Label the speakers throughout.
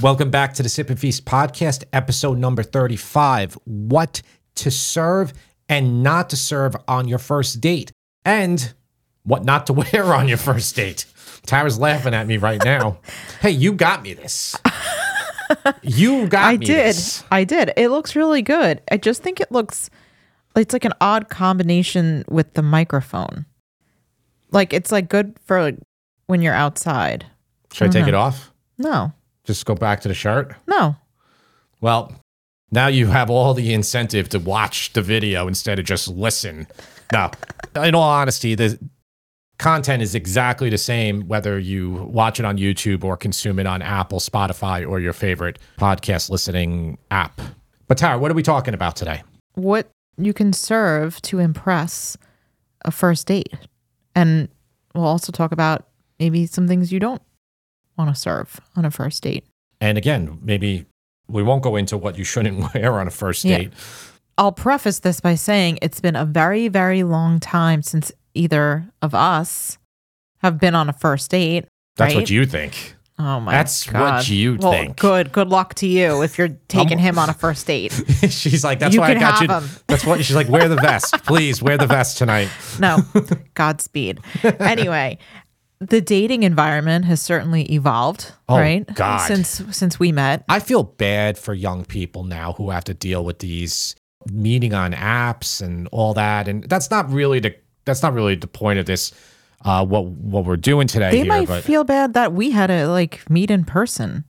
Speaker 1: Welcome back to the Sip and Feast podcast, episode number 35 What to Serve and Not to Serve on Your First Date, and what not to wear on your first date. Tara's laughing at me right now. hey, you got me this. You got
Speaker 2: I
Speaker 1: me
Speaker 2: did.
Speaker 1: this.
Speaker 2: I did. It looks really good. I just think it looks it's like an odd combination with the microphone. Like it's like good for like when you're outside.
Speaker 1: Should I take it mm-hmm. off?
Speaker 2: No.
Speaker 1: Just go back to the shirt?
Speaker 2: No.
Speaker 1: Well, now you have all the incentive to watch the video instead of just listen. Now, in all honesty, the content is exactly the same whether you watch it on YouTube or consume it on Apple, Spotify, or your favorite podcast listening app. But Tara, what are we talking about today?
Speaker 2: What you can serve to impress a first date. And we'll also talk about maybe some things you don't want to serve on a first date.
Speaker 1: And again, maybe we won't go into what you shouldn't wear on a first
Speaker 2: Yeah.
Speaker 1: date.
Speaker 2: I'll preface this by saying it's been a very, very long time since either of us have been on a first date.
Speaker 1: That's
Speaker 2: right?
Speaker 1: what you think.
Speaker 2: Oh my
Speaker 1: That's what
Speaker 2: God.
Speaker 1: you
Speaker 2: well,
Speaker 1: think.
Speaker 2: Good. Good luck to you if you're taking him on a first date.
Speaker 1: she's like, that's
Speaker 2: You
Speaker 1: why I got you.
Speaker 2: him.
Speaker 1: That's what she's like. Wear the vest, please. Wear the vest tonight.
Speaker 2: No. Godspeed. Anyway, the dating environment has certainly evolved,
Speaker 1: Oh,
Speaker 2: right?
Speaker 1: God.
Speaker 2: Since since we met.
Speaker 1: I feel bad for young people now who have to deal with these meeting on apps and all that, and that's not really the that's not really the point of this. Uh, what what we're doing today
Speaker 2: They
Speaker 1: here,
Speaker 2: might
Speaker 1: but
Speaker 2: feel bad that we had to like meet in person.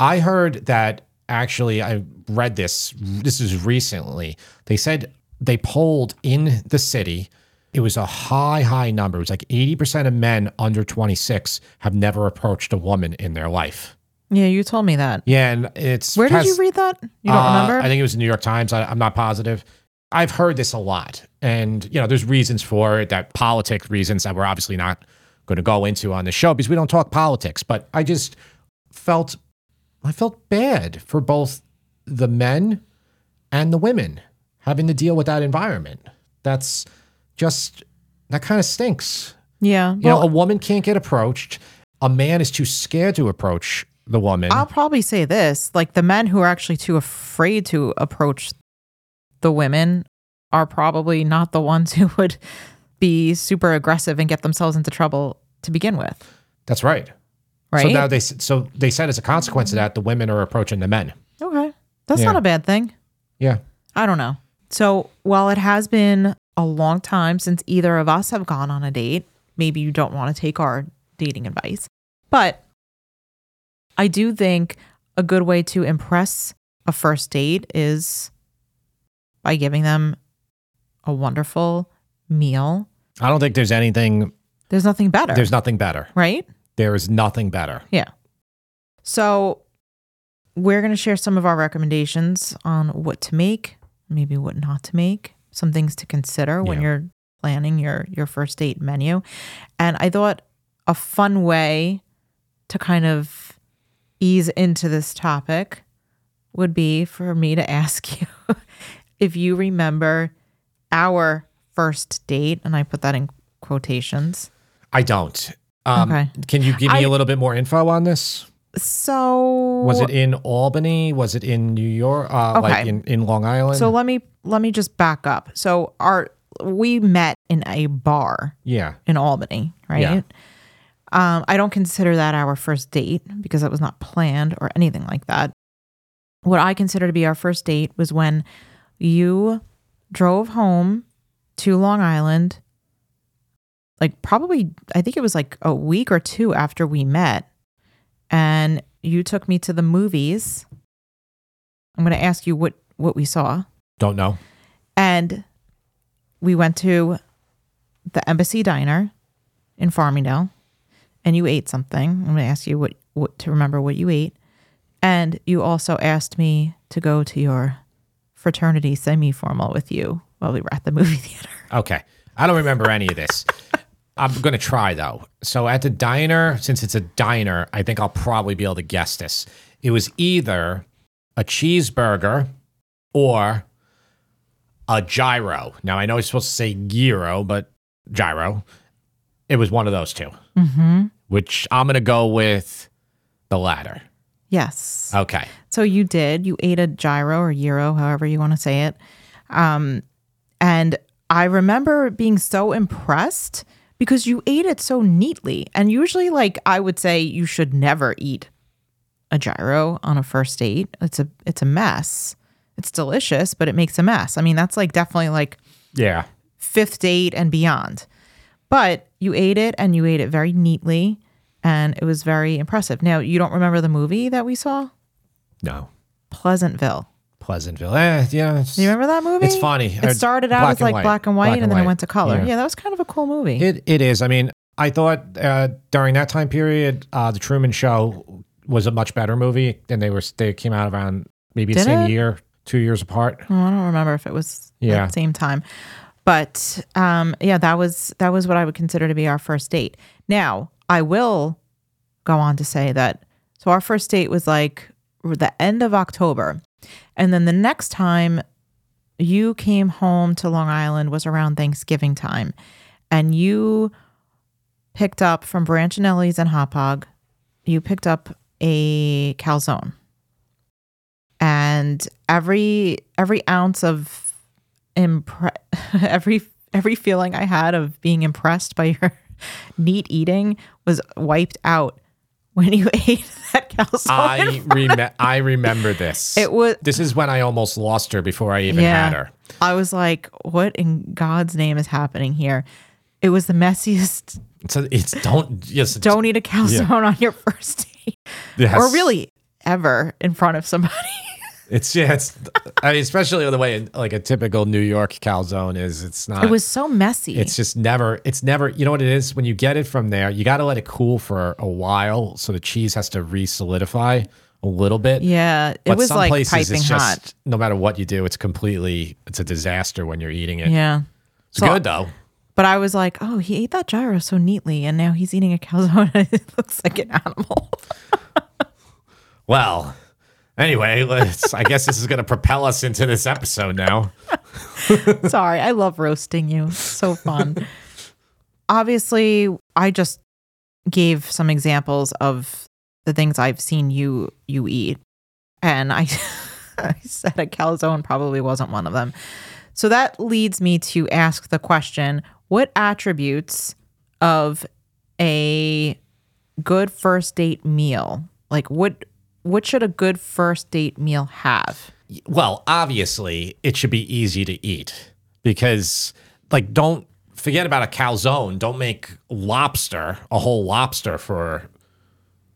Speaker 1: I heard that actually I read this. This is recently. They said they polled in the city. It was a high, high number. It was like eighty percent of men under twenty six have never approached a woman in their life.
Speaker 2: Yeah, you told me that.
Speaker 1: Yeah, and it's
Speaker 2: Where did you read that? You don't
Speaker 1: Uh,
Speaker 2: remember?
Speaker 1: I think it was the New York Times. I, I'm not positive. I've heard this a lot, and you know, there's reasons for it. That politic reasons that we're obviously not going to go into on the show because we don't talk politics. But I just felt, I felt bad for both the men and the women having to deal with that environment. That's just that kind of stinks.
Speaker 2: yeah.
Speaker 1: You
Speaker 2: Well,
Speaker 1: know, a woman can't get approached. A man is too scared to approach the woman.
Speaker 2: I'll probably say this like the men who are actually too afraid to approach the women are probably not the ones who would be super aggressive and get themselves into trouble to begin with.
Speaker 1: That's right.
Speaker 2: Right?
Speaker 1: So now they so they said as a consequence of that, the women are approaching the men.
Speaker 2: okay. That's
Speaker 1: Yeah.
Speaker 2: not a bad thing.
Speaker 1: Yeah.
Speaker 2: I don't know. So while it has been a long time since either of us have gone on a date, maybe you don't want to take our dating advice. But I do think a good way to impress a first date is by giving them a wonderful meal.
Speaker 1: I don't think there's anything.
Speaker 2: There's nothing better.
Speaker 1: There's nothing better.
Speaker 2: right?
Speaker 1: There is nothing better.
Speaker 2: Yeah. So we're going to share some of our recommendations on what to make, maybe what not to make, some things to consider when
Speaker 1: Yeah.
Speaker 2: you're planning your your first date menu. And I thought a fun way to kind of ease into this topic would be for me to ask you if you remember our first date and I put that in quotations.
Speaker 1: I don't. Um,
Speaker 2: Okay.
Speaker 1: Can you give me
Speaker 2: I-
Speaker 1: a little bit more info on this?
Speaker 2: So
Speaker 1: Was it in Albany? Was it in New York? Uh, Like in, in Long Island?
Speaker 2: So let me let me just back up. So our we met in a bar
Speaker 1: yeah.
Speaker 2: in Albany, right?
Speaker 1: Yeah.
Speaker 2: Um, I don't consider that our first date because it was not planned or anything like that. What I consider to be our first date was when you drove home to Long Island, like probably I think it was like a week or two after we met, and you took me to the movies. I'm going to ask you what what we saw.
Speaker 1: Don't know.
Speaker 2: And we went to the Embassy Diner in Farmingdale, and you ate something. I'm going to ask you what, what to remember what you ate. And you also asked me to go to your fraternity semi formal with you while we were at the movie theater.
Speaker 1: Okay. I don't remember any of this. I'm going to try though. So at the diner, since it's a diner, I think I'll probably be able to guess this. It was either a cheeseburger or a gyro. Now I know it's supposed to say gyro, but gyro. It was one of those 2
Speaker 2: Mm-hmm.
Speaker 1: which I'm going to go with the latter.
Speaker 2: Yes.
Speaker 1: Okay.
Speaker 2: So you did. You ate a gyro or gyro, however you want to say it. Um, and I remember being so impressed because you ate it so neatly. And usually, like I would say, you should never eat a gyro on a first date. It's a it's a mess. It's delicious, but it makes a mess. I mean, that's like definitely like
Speaker 1: Yeah.
Speaker 2: fifth date and beyond. But you ate it and you ate it very neatly and it was very impressive. Now, you don't remember the movie that we saw?
Speaker 1: No.
Speaker 2: Pleasantville.
Speaker 1: Pleasantville. Eh, yeah.
Speaker 2: Do you remember that movie?
Speaker 1: It's funny.
Speaker 2: It started out
Speaker 1: black
Speaker 2: as like
Speaker 1: white.
Speaker 2: black and white
Speaker 1: Black
Speaker 2: and,
Speaker 1: and
Speaker 2: then it went to color.
Speaker 1: Yeah.
Speaker 2: Yeah. that was kind of a cool movie.
Speaker 1: It it is. I mean, I thought uh, during that time period, uh, the Truman Show was a much better movie, and they were they came out around maybe the same
Speaker 2: it?
Speaker 1: year, two years apart.
Speaker 2: Oh, I don't remember if it was
Speaker 1: Yeah.
Speaker 2: the same time. But um, yeah, that was that was what I would consider to be our first date. Now, I will go on to say that so our first date was like the end of October. And then the next time you came home to Long Island was around Thanksgiving time. And you picked up from Branchinelli's and Hauppauge, you picked up a calzone and every every ounce of impre- every every feeling I had of being impressed by your neat eating was wiped out when you ate that calzone.
Speaker 1: I rem- I remember this.
Speaker 2: It was-
Speaker 1: This is when I almost lost her before I even
Speaker 2: Yeah.
Speaker 1: had her.
Speaker 2: I was like, "What in God's name is happening here?" It was the messiest.
Speaker 1: So it's don't yes
Speaker 2: Don't eat a calzone on your first date,
Speaker 1: yes.
Speaker 2: or really ever in front of somebody.
Speaker 1: It's yeah. It's I mean, especially the way like a typical New York calzone is. It's not.
Speaker 2: It was so messy.
Speaker 1: It's just never. It's never. You know what it is when you get it from there. You got to let it cool for a while, so the cheese has to re-solidify a little bit.
Speaker 2: yeah, it
Speaker 1: But
Speaker 2: was
Speaker 1: some
Speaker 2: like
Speaker 1: places
Speaker 2: piping
Speaker 1: it's
Speaker 2: hot.
Speaker 1: just no matter what you do, it's completely. It's a disaster when you're eating it.
Speaker 2: Yeah.
Speaker 1: It's
Speaker 2: So-
Speaker 1: good though.
Speaker 2: But I was like, oh, he ate that gyro so neatly, and now he's eating a calzone. it looks like an animal.
Speaker 1: Well, anyway, let's. I guess this is going to propel us into this episode now.
Speaker 2: Sorry, I love roasting you. So fun. Obviously, I just gave some examples of the things I've seen you you eat, and I, I said a calzone probably wasn't one of them. So that leads me to ask the question: What attributes of a good first date meal, like what what should a good first date meal have?
Speaker 1: Well, obviously, it should be easy to eat because, like, don't forget about a calzone. Don't make lobster, a whole lobster for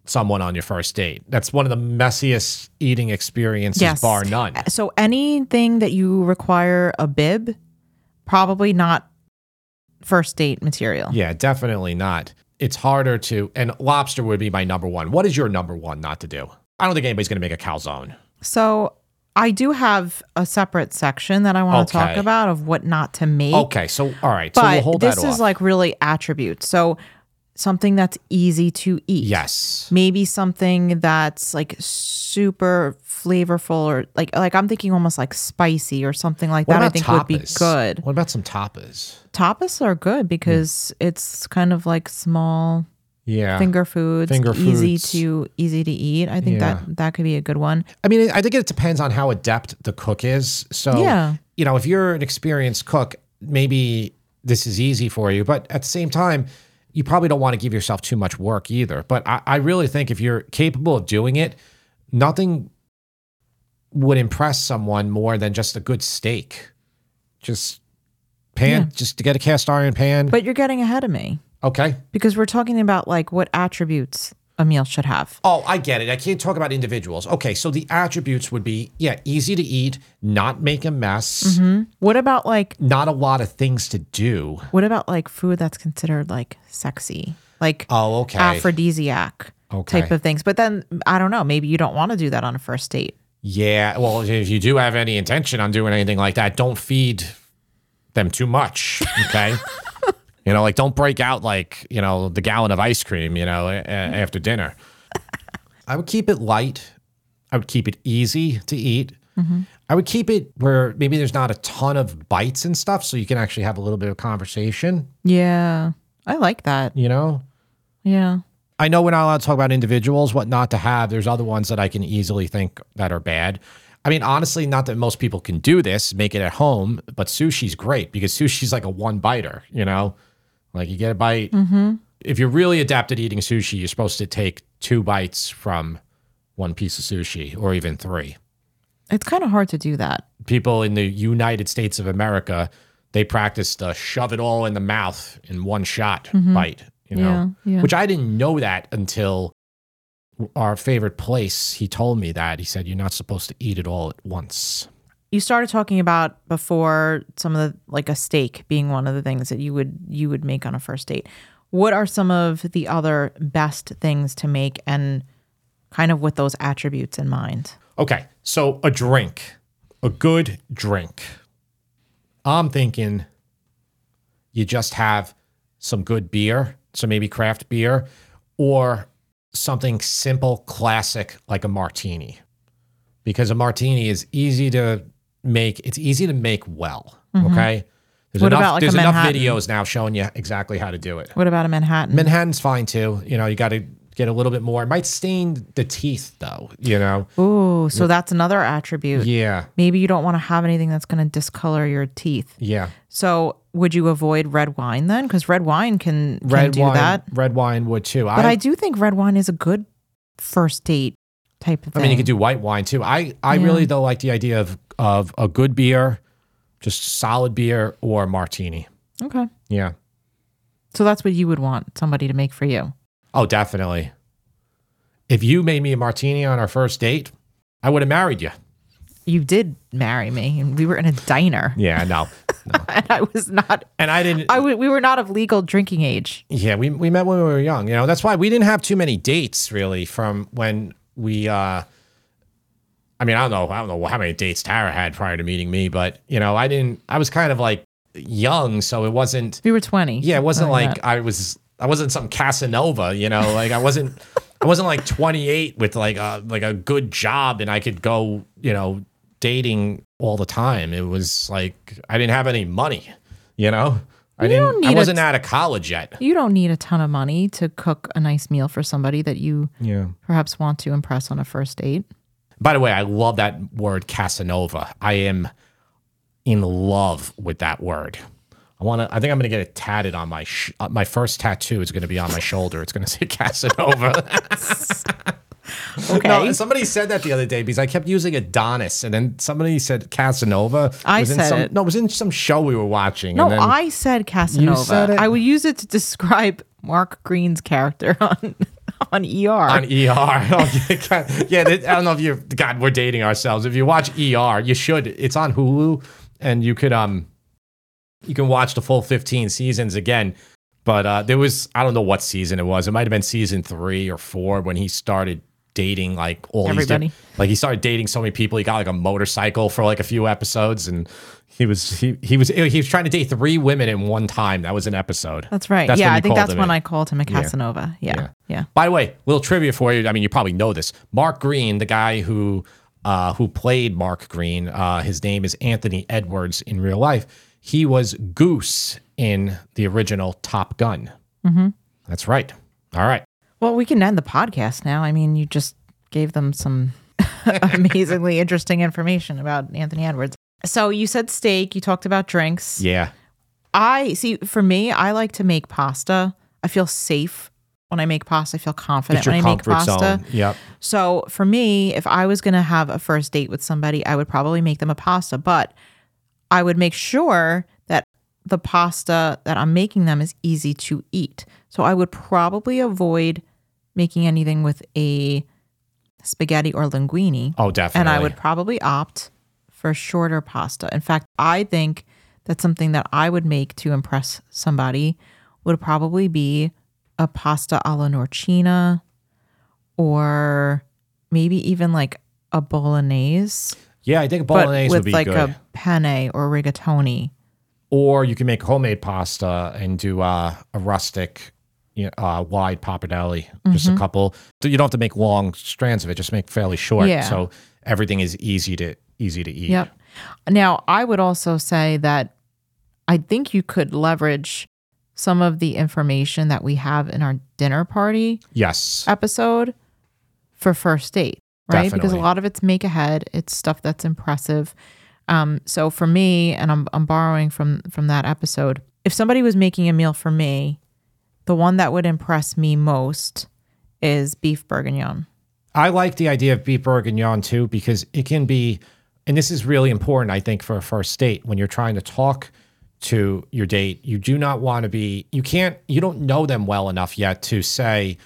Speaker 1: someone on your first date. That's one of the messiest eating experiences, bar none.
Speaker 2: So anything that you require a bib, probably not first date material.
Speaker 1: Yeah, definitely not. It's harder to, and lobster would be my number one. What is your number one not to do? I don't think anybody's going to make a calzone.
Speaker 2: So I do have a separate section that I want to talk about of what not to make.
Speaker 1: Okay, so all right, so
Speaker 2: But
Speaker 1: we'll hold
Speaker 2: this
Speaker 1: that
Speaker 2: is
Speaker 1: off.
Speaker 2: like really attributes. So something that's easy to eat.
Speaker 1: yes,
Speaker 2: Maybe something that's like super flavorful or like like I'm thinking almost like spicy or something like
Speaker 1: What
Speaker 2: that. I think would be good.
Speaker 1: What about some tapas?
Speaker 2: Tapas are good hmm. because it's kind of like small
Speaker 1: Yeah,
Speaker 2: finger foods,
Speaker 1: Finger
Speaker 2: easy
Speaker 1: foods.
Speaker 2: to easy to eat. I think
Speaker 1: Yeah.
Speaker 2: that that could be a good one.
Speaker 1: I mean, I think it depends on how adept the cook is. So,
Speaker 2: Yeah.
Speaker 1: you know, if you're an experienced cook, maybe this is easy for you. But at the same time, you probably don't want to give yourself too much work either. But I, I really think if you're capable of doing it, nothing would impress someone more than just a good steak. Just pan,
Speaker 2: Yeah.
Speaker 1: just to get a cast iron pan.
Speaker 2: But you're getting ahead of me
Speaker 1: okay.
Speaker 2: because we're talking about like what attributes a meal should have.
Speaker 1: Oh, I get it. I can't talk about individuals. Okay, so the attributes would be yeah, easy to eat, not make a mess, mm-hmm.
Speaker 2: What about like
Speaker 1: not a lot of things to do.
Speaker 2: what about like food that's considered like sexy? Like
Speaker 1: Oh, okay.
Speaker 2: aphrodisiac
Speaker 1: Okay.
Speaker 2: type of things. But then I don't know, maybe you don't want to do that on a first date.
Speaker 1: yeah, well, if you do have any intention on doing anything like that, don't feed them too much. Okay. you know, like don't break out like, you know, the gallon of ice cream, you know, a- a- after dinner. I would keep it light. I would keep it easy to eat. I would keep it where maybe there's not a ton of bites and stuff, so you can actually have a little bit of conversation,
Speaker 2: Yeah. I like that.
Speaker 1: you know?
Speaker 2: Yeah.
Speaker 1: I know we're not allowed to talk about individuals, what not to have. There's other ones that I can easily think that are bad. I mean, honestly, not that most people can do this, make it at home, but sushi's great because sushi's like a one biter, you know? Like you get a bite. Mm-hmm. If you're really adept at eating sushi, you're supposed to take two bites from one piece of sushi or even three.
Speaker 2: It's kind of hard to do that.
Speaker 1: People in the United States of America, they practice to shove it all in the mouth in one shot mm-hmm. bite, you know?
Speaker 2: Yeah, yeah.
Speaker 1: Which I didn't know that until our favorite place. He told me that. He said, You're not supposed to eat it all at once.
Speaker 2: You started talking about before some of the like a steak being one of the things that you would you would make on a first date. What are some of the other best things to make and kind of with those attributes in mind?
Speaker 1: Okay, so a drink, a good drink. I'm thinking you just have some good beer, so maybe craft beer, or something simple, classic like a martini. Because a martini is easy to make, it's easy to make well. Mm-hmm. Okay. There's
Speaker 2: What
Speaker 1: enough,
Speaker 2: about, like, a
Speaker 1: there's enough
Speaker 2: Manhattan?
Speaker 1: videos now showing you exactly how to do it.
Speaker 2: What about a Manhattan?
Speaker 1: Manhattan's fine too. You know, you got to get a little bit more. It might stain the teeth though, you know?
Speaker 2: Ooh, so that's another attribute.
Speaker 1: Yeah.
Speaker 2: Maybe you don't want to have anything that's going to discolor your teeth.
Speaker 1: Yeah.
Speaker 2: So would you avoid red wine then? Because red wine can, can
Speaker 1: red
Speaker 2: do
Speaker 1: wine,
Speaker 2: that.
Speaker 1: red wine would too.
Speaker 2: But
Speaker 1: I,
Speaker 2: I do think red wine is a good first date type of
Speaker 1: I mean, you could do white wine too. I, I
Speaker 2: Yeah.
Speaker 1: really though like the idea of of a good beer, just solid beer or martini.
Speaker 2: okay.
Speaker 1: Yeah.
Speaker 2: So that's what you would want somebody to make for you.
Speaker 1: Oh, definitely. If you made me a martini on our first date, I would have married you.
Speaker 2: You did marry me, and we were in a diner,
Speaker 1: Yeah, no.
Speaker 2: and I was not.
Speaker 1: And I didn't.
Speaker 2: I w- we were not of legal drinking age.
Speaker 1: Yeah, we we met when we were young. You know, that's why we didn't have too many dates really from when we uh I mean, I don't know, I don't know how many dates Tara had prior to meeting me, but you know, I didn't I was kind of like young, so it wasn't
Speaker 2: We were twenty.
Speaker 1: yeah, it wasn't like
Speaker 2: that.
Speaker 1: I was I wasn't some Casanova, you know, like I wasn't I wasn't like 28 with like a like a good job and I could go, you know, dating all the time. It was like I didn't have any money, you know? I
Speaker 2: You
Speaker 1: didn't
Speaker 2: don't
Speaker 1: I
Speaker 2: need a
Speaker 1: wasn't
Speaker 2: t-
Speaker 1: out of college yet.
Speaker 2: You don't need a ton of money to cook a nice meal for somebody that you
Speaker 1: Yeah.
Speaker 2: perhaps want to impress on a first date.
Speaker 1: By the way, I love that word Casanova. I am in love with that word. I want to. I think I'm going to get it tatted on my sh- uh, my first tattoo is going to be on my shoulder. It's going to say Casanova.
Speaker 2: Okay.
Speaker 1: no, somebody said that the other day because I kept using Adonis, and then somebody said Casanova.
Speaker 2: I
Speaker 1: was in
Speaker 2: said
Speaker 1: some,
Speaker 2: it.
Speaker 1: No, it was in some show we were watching.
Speaker 2: no,
Speaker 1: and then,
Speaker 2: I said Casanova.
Speaker 1: You said it?
Speaker 2: I would use it to describe Mark Greene's character on on ER.
Speaker 1: on ER. Yeah, I don't know if you're. God, we're dating ourselves. If you watch ER, you should. It's on Hulu, and you could um, you can watch the full 15 seasons again. But uh, there was I don't know what season it was. It might have been season three or four when he started dating like all
Speaker 2: Everybody.
Speaker 1: Like he started dating so many people. He got like a motorcycle for like a few episodes, and he was he he was he was trying to date three women in one time. That was an episode.
Speaker 2: that's right.
Speaker 1: That's
Speaker 2: yeah, I think that's when
Speaker 1: it.
Speaker 2: I called him a Casanova. Yeah.
Speaker 1: Yeah.
Speaker 2: Yeah.
Speaker 1: By the way, little trivia for you. I mean, you probably know this. Mark Greene, the guy who uh, who played Mark Greene, uh, his name is Anthony Edwards in real life. He was Goose in the original Top Gun. Mm-hmm. That's right. All right.
Speaker 2: Well, we can end the podcast now. I mean, you just gave them some amazingly interesting information about Anthony Edwards. So you said steak, you talked about drinks.
Speaker 1: Yeah.
Speaker 2: I see for me, I like to make pasta. I feel safe when I make pasta. I feel confident when I make pasta.
Speaker 1: zone. Yep.
Speaker 2: So for me, if I was going to have a first date with somebody, I would probably make them a pasta, but I would make sure that the pasta that I'm making them is easy to eat. So I would probably avoid making anything with a spaghetti or linguine.
Speaker 1: Oh, definitely.
Speaker 2: And I would probably opt for shorter pasta. In fact, I think that something that I would make to impress somebody would probably be a pasta alla norcina or maybe even like a bolognese,
Speaker 1: Yeah, I think a bolognese
Speaker 2: with
Speaker 1: would be
Speaker 2: like
Speaker 1: good.
Speaker 2: a penne or rigatoni.
Speaker 1: or you can make homemade pasta and do uh, a rustic, you know, uh, wide pappardelle, just
Speaker 2: Mm-hmm.
Speaker 1: a couple. So you don't have to make long strands of it; just make fairly short,
Speaker 2: Yeah.
Speaker 1: so everything is easy to easy to eat.
Speaker 2: Yep. Now, I would also say that I think you could leverage some of the information that we have in our dinner party
Speaker 1: Yes.
Speaker 2: episode for first date, right? Because a lot of it's make ahead. It's stuff that's impressive. Um, so for me, and I'm I'm borrowing from from that episode. If somebody was making a meal for me, the one that would impress me most is beef bourguignon.
Speaker 1: I like the idea of beef bourguignon too because it can be, and this is really important, I think, for a first date when you're trying to talk to your date. You do not want to be, you can't, you don't know them well enough yet to say,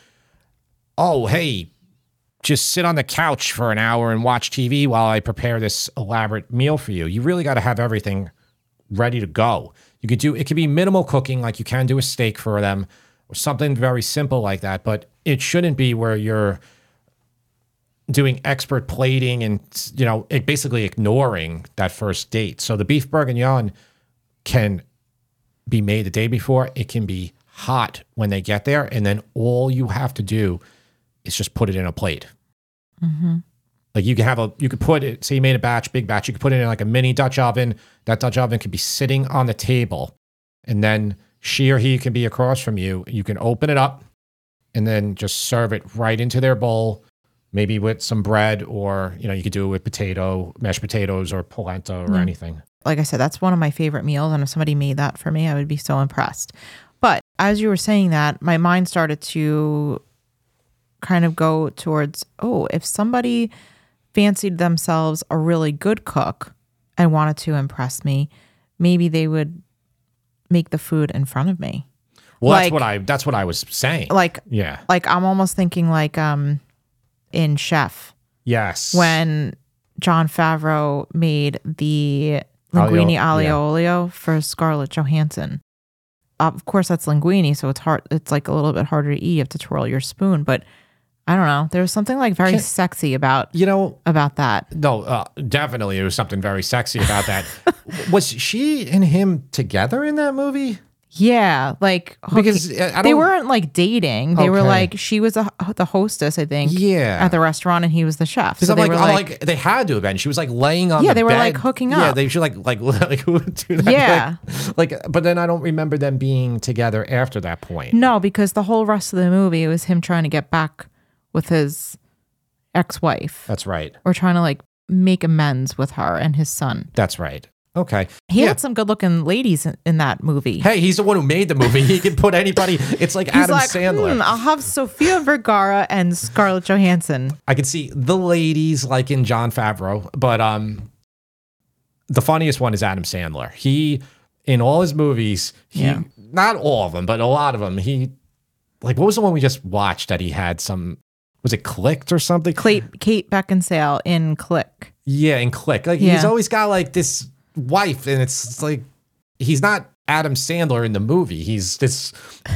Speaker 1: oh, hey, just sit on the couch for an hour and watch TV while I prepare this elaborate meal for you. You really got to have everything ready to go. You could do it could be minimal cooking like you can do a steak for them or something very simple like that, but it shouldn't be where you're doing expert plating and you know, it basically ignoring that first date. So the beef bourguignon can be made the day before. It can be hot when they get there and then all you have to do is just put it in a plate. Mm-hmm. Like you can have a, you could put it, say you made a batch, big batch, you could put it in like a mini Dutch oven. That Dutch oven could be sitting on the table. And then she or he can be across from you. You can open it up and then just serve it right into their bowl, maybe with some bread or, you know, you could do it with potato, mashed potatoes or polenta or anything.
Speaker 2: like I said, that's one of my favorite meals. And if somebody made that for me, I would be so impressed. But as you were saying that, my mind started to kind of go towards oh, if somebody fancied themselves a really good cook and wanted to impress me, maybe they would make the food in front of me.
Speaker 1: Well,
Speaker 2: Like-
Speaker 1: that's what I, that's what I was saying.
Speaker 2: Like,
Speaker 1: yeah.
Speaker 2: like I'm almost thinking like um in Chef
Speaker 1: Yes.
Speaker 2: when Jon Favreau made the
Speaker 1: Aglio-
Speaker 2: linguine
Speaker 1: yeah.
Speaker 2: olio for Scarlett Johansson. Of course, that's linguine, so it's hard. It's like a little bit harder to eat. You have to twirl your spoon, but I don't know. There was something like very
Speaker 1: Can-
Speaker 2: sexy about
Speaker 1: you know,
Speaker 2: about that.
Speaker 1: No, uh, definitely there was something very sexy about that. was she and him together in that movie?
Speaker 2: Yeah, like
Speaker 1: Because uh, I
Speaker 2: they
Speaker 1: don't-
Speaker 2: weren't like dating. They were like she was a, the hostess, I think.
Speaker 1: Yeah.
Speaker 2: at the restaurant, and he was the chef.
Speaker 1: Because
Speaker 2: So
Speaker 1: I'm
Speaker 2: they
Speaker 1: like,
Speaker 2: were
Speaker 1: I'm
Speaker 2: like,
Speaker 1: like, they had to have been. She was like laying on
Speaker 2: Yeah,
Speaker 1: the
Speaker 2: they were,
Speaker 1: bed.
Speaker 2: like, hooking up.
Speaker 1: Yeah, they should like like like who would do that?
Speaker 2: Yeah.
Speaker 1: Like, like, but then I don't remember them being together after that point.
Speaker 2: No, because the whole rest of the movie was him trying to get back with his ex-wife
Speaker 1: That's right.
Speaker 2: or trying to like make amends with her and his son.
Speaker 1: That's right. Okay.
Speaker 2: He
Speaker 1: Yeah.
Speaker 2: had some good-looking ladies in, in that movie.
Speaker 1: Hey, he's the one who made the movie. He can put anybody. It's like
Speaker 2: He's
Speaker 1: Adam
Speaker 2: like,
Speaker 1: Sandler.
Speaker 2: "Hmm, I'll have Sofia Vergara and Scarlett Johansson.
Speaker 1: I can see the ladies like in Jon Favreau, but um, the funniest one is Adam Sandler. He in all his movies, he
Speaker 2: Yeah.
Speaker 1: not all of them, but a lot of them. He like what was the one we just watched that he had some was it clicked or something?
Speaker 2: Kate, Kate Beckinsale in Click.
Speaker 1: Yeah, in click. Like he's always got like this wife, and it's like he's not Adam Sandler in the movie. He's this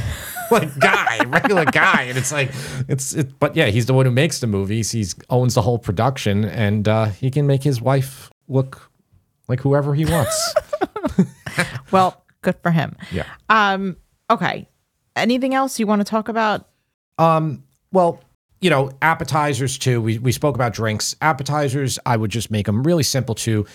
Speaker 1: like guy, regular guy, and it's like it's it. But yeah, he's the one who makes the movies. He's owns the whole production, and uh, he can make his wife look like whoever he wants.
Speaker 2: Well, good for him.
Speaker 1: yeah.
Speaker 2: Um, okay. Anything else you want to talk about?
Speaker 1: Um. Well, you know, appetizers too. We we spoke about drinks. Appetizers, I would just make them really simple too.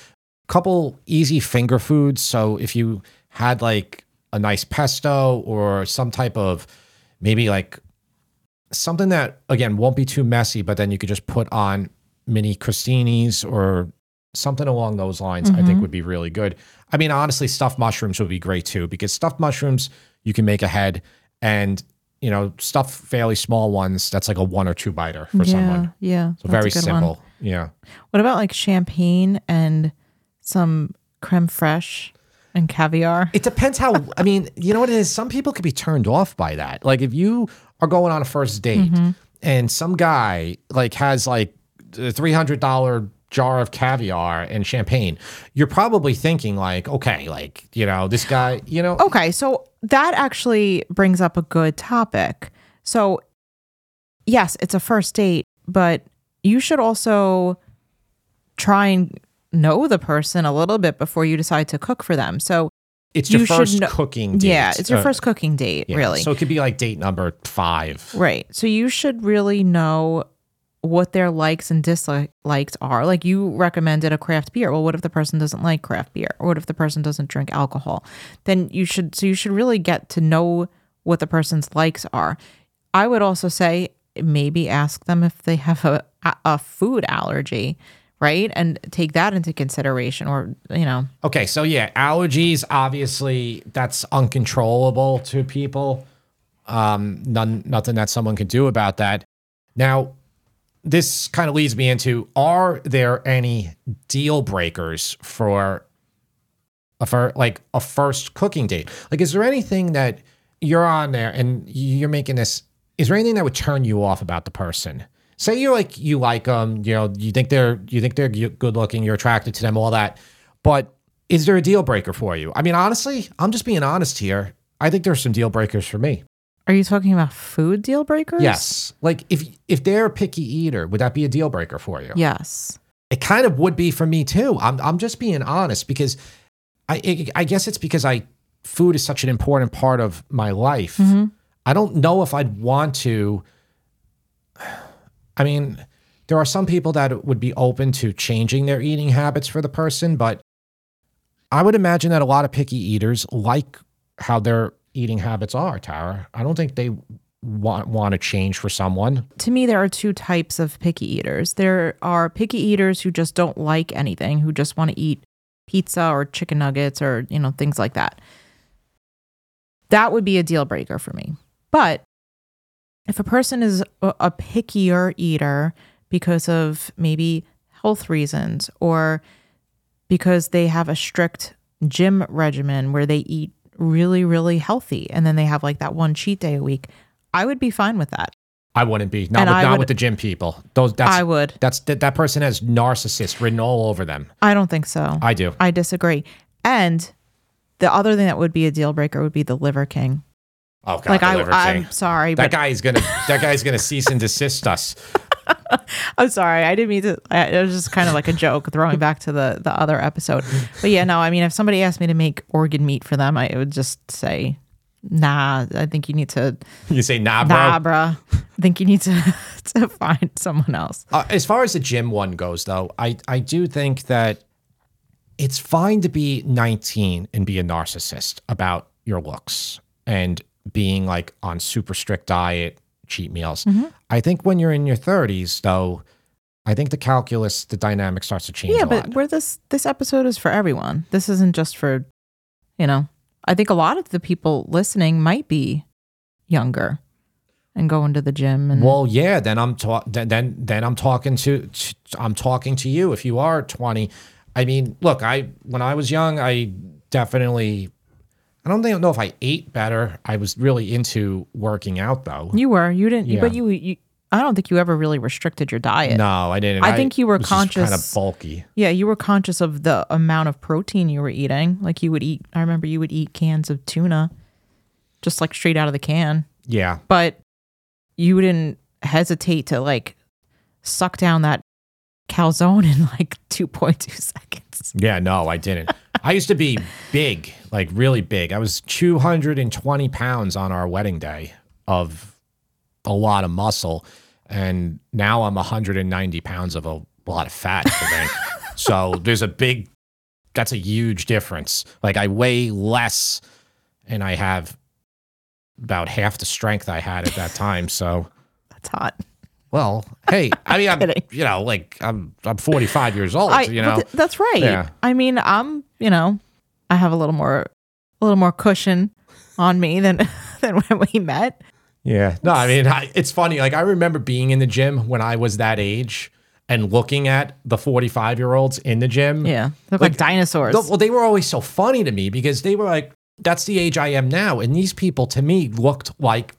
Speaker 1: Couple easy finger foods. So if you had like a nice pesto or some type of maybe like something that again won't be too messy, but then you could just put on mini crostinis or something along those lines. I think mm-hmm. would be really good. I mean, honestly, stuffed mushrooms would be great too because stuffed mushrooms you can make ahead and you know stuff fairly small ones that's like a one or two biter for someone.
Speaker 2: yeah.
Speaker 1: So very
Speaker 2: good one.
Speaker 1: simple. Yeah.
Speaker 2: What about like champagne and some creme fraiche and caviar?
Speaker 1: It depends how. I mean, you know what it is. Some people could be turned off by that. Like if you are going on a first date
Speaker 2: Mm-hmm.
Speaker 1: and some guy like has like a three hundred dollar jar of caviar and champagne, you're probably thinking like, okay, like you know this guy, you know,
Speaker 2: Okay, so that actually brings up a good topic. So, yes, it's a first date, but you should also try and know the person a little bit before you decide to cook for them. So,
Speaker 1: it's your
Speaker 2: you
Speaker 1: first cooking date.
Speaker 2: yeah, it's your
Speaker 1: Uh,
Speaker 2: first cooking date,
Speaker 1: yeah.
Speaker 2: really.
Speaker 1: So it could be like date number five.
Speaker 2: Right. So you should really know what their likes and dislikes are. Like you recommended a craft beer. Well, what if the person doesn't like craft beer? Or what if the person doesn't drink alcohol? Then you should so you should really get to know what the person's likes are. I would also say maybe ask them if they have a a food allergy, right? And take that into consideration or, you know.
Speaker 1: Okay, so yeah, allergies obviously that's uncontrollable to people. Um none nothing that someone can do about that. Now, this kind of leads me into are there any deal breakers for a like a first cooking date? Like is there anything that you're on there and you're making this is there anything that would turn you off about the person? Say you're like you like them, you know, you think they're you think they're good looking, you're attracted to them, all that. But is there a deal breaker for you? I mean, honestly, I'm just being honest here. I think there's some deal breakers for me.
Speaker 2: Are you talking about food deal breakers?
Speaker 1: Yes. Like if if they're a picky eater, would that be a deal breaker for you?
Speaker 2: Yes.
Speaker 1: It kind of would be for me too. I'm I'm just being honest because I I guess it's because I food is such an important part of my life. Mm-hmm. I don't know if I'd want to. I mean, there are some people that would be open to changing their eating habits for the person, but I would imagine that a lot of picky eaters like how their eating habits are, Tara. I don't think they want want to change for someone.
Speaker 2: To me there are two types of picky eaters. There are picky eaters who just don't like anything, who just want to eat pizza or chicken nuggets or, you know, things like that. That would be a deal breaker for me. But if a person is a pickier eater because of maybe health reasons or because they have a strict gym regimen where they eat really, really healthy and then they have like that one cheat day a week, I would be fine with that.
Speaker 1: I wouldn't be. Not, with, not would, with the gym people. Those that's
Speaker 2: I would.
Speaker 1: That's that, that person has narcissists written all over them.
Speaker 2: I don't think so.
Speaker 1: I do.
Speaker 2: I disagree. And the other thing that would be a deal breaker would be the liver king.
Speaker 1: Oh God, like I,
Speaker 2: I'm sorry,
Speaker 1: that guy is gonna that guy's gonna cease and desist us.
Speaker 2: I'm sorry, I didn't mean to. I, it was just kind of like a joke, throwing back to the the other episode. But yeah, no, I mean, if somebody asked me to make organ meat for them, I would just say, Nah, I think you need to.
Speaker 1: You say nah, bro.
Speaker 2: Nah, bro. I think you need to to find someone else.
Speaker 1: Uh, as far as the gym one goes, though, I I do think that it's fine to be 19 and be a narcissist about your looks and being like on super strict diet, cheat meals. Mm-hmm. I think when you're in your 30s, though, I think the calculus, the dynamic starts to change.
Speaker 2: Yeah, but where this this episode is for everyone. This isn't just for, you know. I think a lot of the people listening might be younger and going to the gym. And
Speaker 1: well, yeah. Then I'm ta- then, then then I'm talking to, to I'm talking to you. If you are 20, I mean, look, I when I was young, I definitely I don't think, know if I ate better. I was really into working out though.
Speaker 2: You were. You didn't. Yeah. But you, you. I don't think you ever really restricted your diet.
Speaker 1: No, I didn't.
Speaker 2: I, I think you were conscious.
Speaker 1: Kind of bulky.
Speaker 2: Yeah, you were conscious of the amount of protein you were eating. Like you would eat. I remember you would eat cans of tuna, just like straight out of the can.
Speaker 1: Yeah.
Speaker 2: But you didn't hesitate to like suck down that calzone in like 2.2 seconds.
Speaker 1: Yeah, no, I didn't. I used to be big, like really big. I was 220 pounds on our wedding day of a lot of muscle. And now I'm 190 pounds of a lot of fat. so there's a big, that's a huge difference. Like I weigh less and I have about half the strength I had at that time. So
Speaker 2: that's hot.
Speaker 1: Well, hey, I mean, I'm, you know, like I'm, I'm 45 years old. I, you know, th-
Speaker 2: that's right. Yeah. I mean, I'm, you know, I have a little more, a little more cushion on me than than when we met.
Speaker 1: Yeah. No, I mean, I, it's funny. Like I remember being in the gym when I was that age and looking at the 45 year olds in the gym.
Speaker 2: Yeah. Like, like dinosaurs.
Speaker 1: well, they were always so funny to me because they were like, that's the age I am now. And these people to me looked like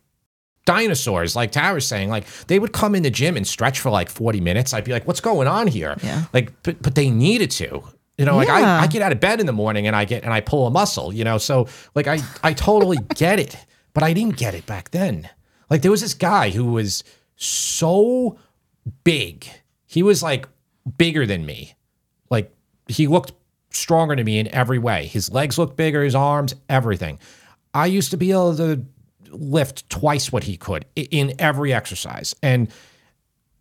Speaker 1: dinosaurs, like Tara's saying. Like they would come in the gym and stretch for like 40 minutes. I'd be like, what's going on here?
Speaker 2: Yeah.
Speaker 1: Like, but, but they needed to. You know, like
Speaker 2: yeah.
Speaker 1: I, I get out of bed in the morning and I get and I pull a muscle, you know. So like I I totally get it, but I didn't get it back then. Like there was this guy who was so big. He was like bigger than me. Like he looked stronger to me in every way. His legs looked bigger, his arms, everything. I used to be able to lift twice what he could in every exercise. And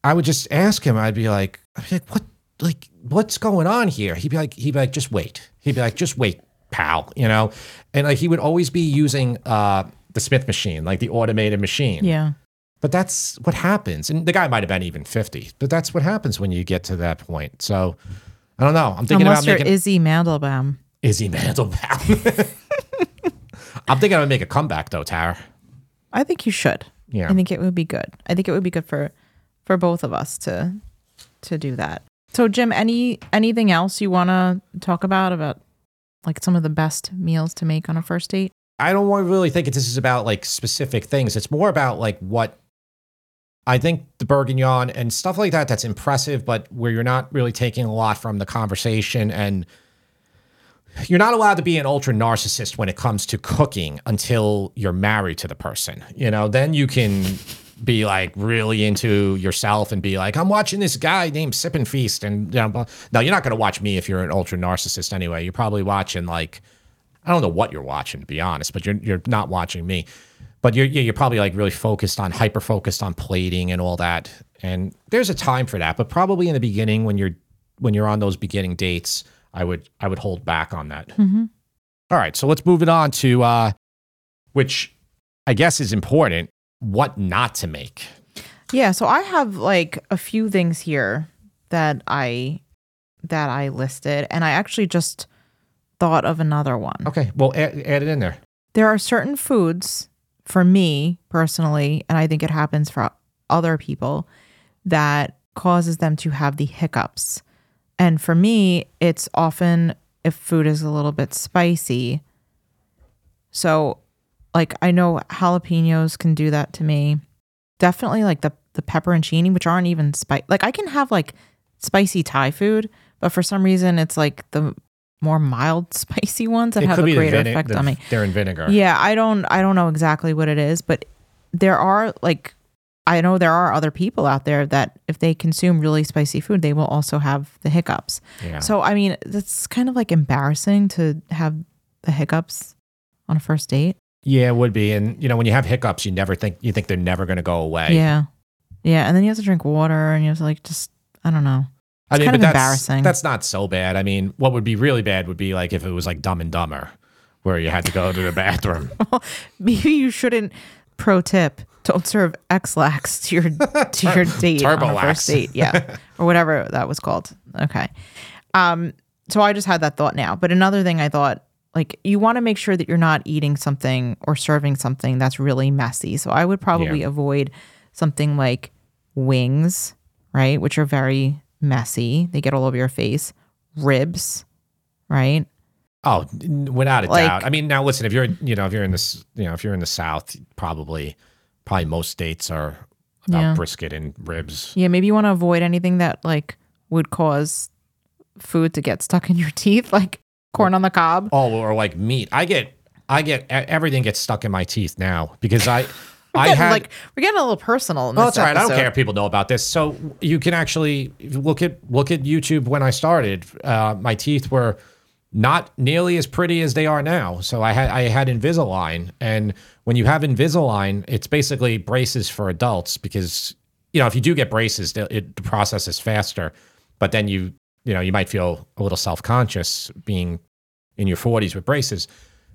Speaker 1: I would just ask him. I'd be like, I'd be like, what, like, what's going on here? He'd be like, he'd be like, just wait. He'd be like, just wait, pal. You know, and like he would always be using uh, the Smith machine, like the automated machine.
Speaker 2: Yeah.
Speaker 1: But that's what happens. And the guy might have been even 50, but that's what happens when you get to that point. So I don't know. I'm thinking
Speaker 2: Unless
Speaker 1: about
Speaker 2: you're
Speaker 1: making
Speaker 2: Izzy Mandelbaum.
Speaker 1: Izzy Mandelbaum. I'm thinking I would make a comeback though, Tara.
Speaker 2: I think you should.
Speaker 1: Yeah.
Speaker 2: I think it would be good. I think it would be good for for both of us to to do that. So Jim, any anything else you want to talk about about like some of the best meals to make on a first date?
Speaker 1: I don't really think this is about like specific things. It's more about like what I think the bourguignon and stuff like that that's impressive, but where you're not really taking a lot from the conversation and you're not allowed to be an ultra narcissist when it comes to cooking until you're married to the person. You know, then you can be like really into yourself and be like, I'm watching this guy named Sip and Feast. And you know, now you're not going to watch me if you're an ultra narcissist anyway. You're probably watching like, I don't know what you're watching to be honest, but you're you're not watching me. But you're you're probably like really focused on hyper focused on plating and all that. And there's a time for that, but probably in the beginning when you're when you're on those beginning dates, I would I would hold back on that.
Speaker 2: Mm-hmm.
Speaker 1: All right, so let's move it on to uh, which I guess is important. What not to make.
Speaker 2: Yeah, so I have like a few things here that I that I listed and I actually just thought of another one.
Speaker 1: Okay, well add, add it in there.
Speaker 2: There are certain foods for me personally and I think it happens for other people that causes them to have the hiccups. And for me, it's often if food is a little bit spicy. So like I know jalapenos can do that to me. Definitely like the the pepperoncini, which aren't even spicy. Like I can have like spicy Thai food, but for some reason it's like the more mild spicy ones that
Speaker 1: It
Speaker 2: have a greater
Speaker 1: vine-
Speaker 2: effect
Speaker 1: the-
Speaker 2: on me.
Speaker 1: They're in vinegar.
Speaker 2: Yeah, I don't I don't know exactly what it is, but there are like I know there are other people out there that if they consume really spicy food, they will also have the hiccups.
Speaker 1: Yeah.
Speaker 2: So I mean, that's kind of like embarrassing to have the hiccups on a first date.
Speaker 1: Yeah, it would be. And you know, when you have hiccups, you never think you think they're never going to go away.
Speaker 2: Yeah. Yeah, and then you have to drink water and you have to like just I don't know.
Speaker 1: I
Speaker 2: It's
Speaker 1: mean,
Speaker 2: kind of
Speaker 1: that's,
Speaker 2: embarrassing.
Speaker 1: That's not so bad. I mean, what would be really bad would be like if it was like Dumb and Dumber, where you had to go to the bathroom.
Speaker 2: Maybe you shouldn't pro tip, don't serve Ex-Lax to your to your date on a first date. Yeah. or whatever that was called. Okay. Um so I just had that thought now. But another thing I thought like you want to make sure that you're not eating something or serving something that's really messy. So I would probably
Speaker 1: Yeah.
Speaker 2: avoid something like wings, right? Which are very messy. They get all over your face. Ribs, right?
Speaker 1: Oh, without a
Speaker 2: Like-
Speaker 1: doubt. I mean, now listen, if you're, you know, if you're in this, you know, if you're in the South, probably, probably most states are about
Speaker 2: Yeah.
Speaker 1: brisket and ribs.
Speaker 2: Yeah, maybe you want to avoid anything that like would cause food to get stuck in your teeth, like corn on the cob.
Speaker 1: Oh, or like meat. I get, I get, everything gets stuck in my teeth now because I, I
Speaker 2: Getting,
Speaker 1: had,
Speaker 2: like we're getting a little personal. In
Speaker 1: Oh, that's all right. I don't care if people know about this. So you can actually look at look at YouTube when I started. Uh, my teeth were not nearly as pretty as they are now. So I had I had Invisalign, and when you have Invisalign, it's basically braces for adults because you know if you do get braces, it, the process is faster. But then you you know you might feel a little self conscious being in your 40s with braces.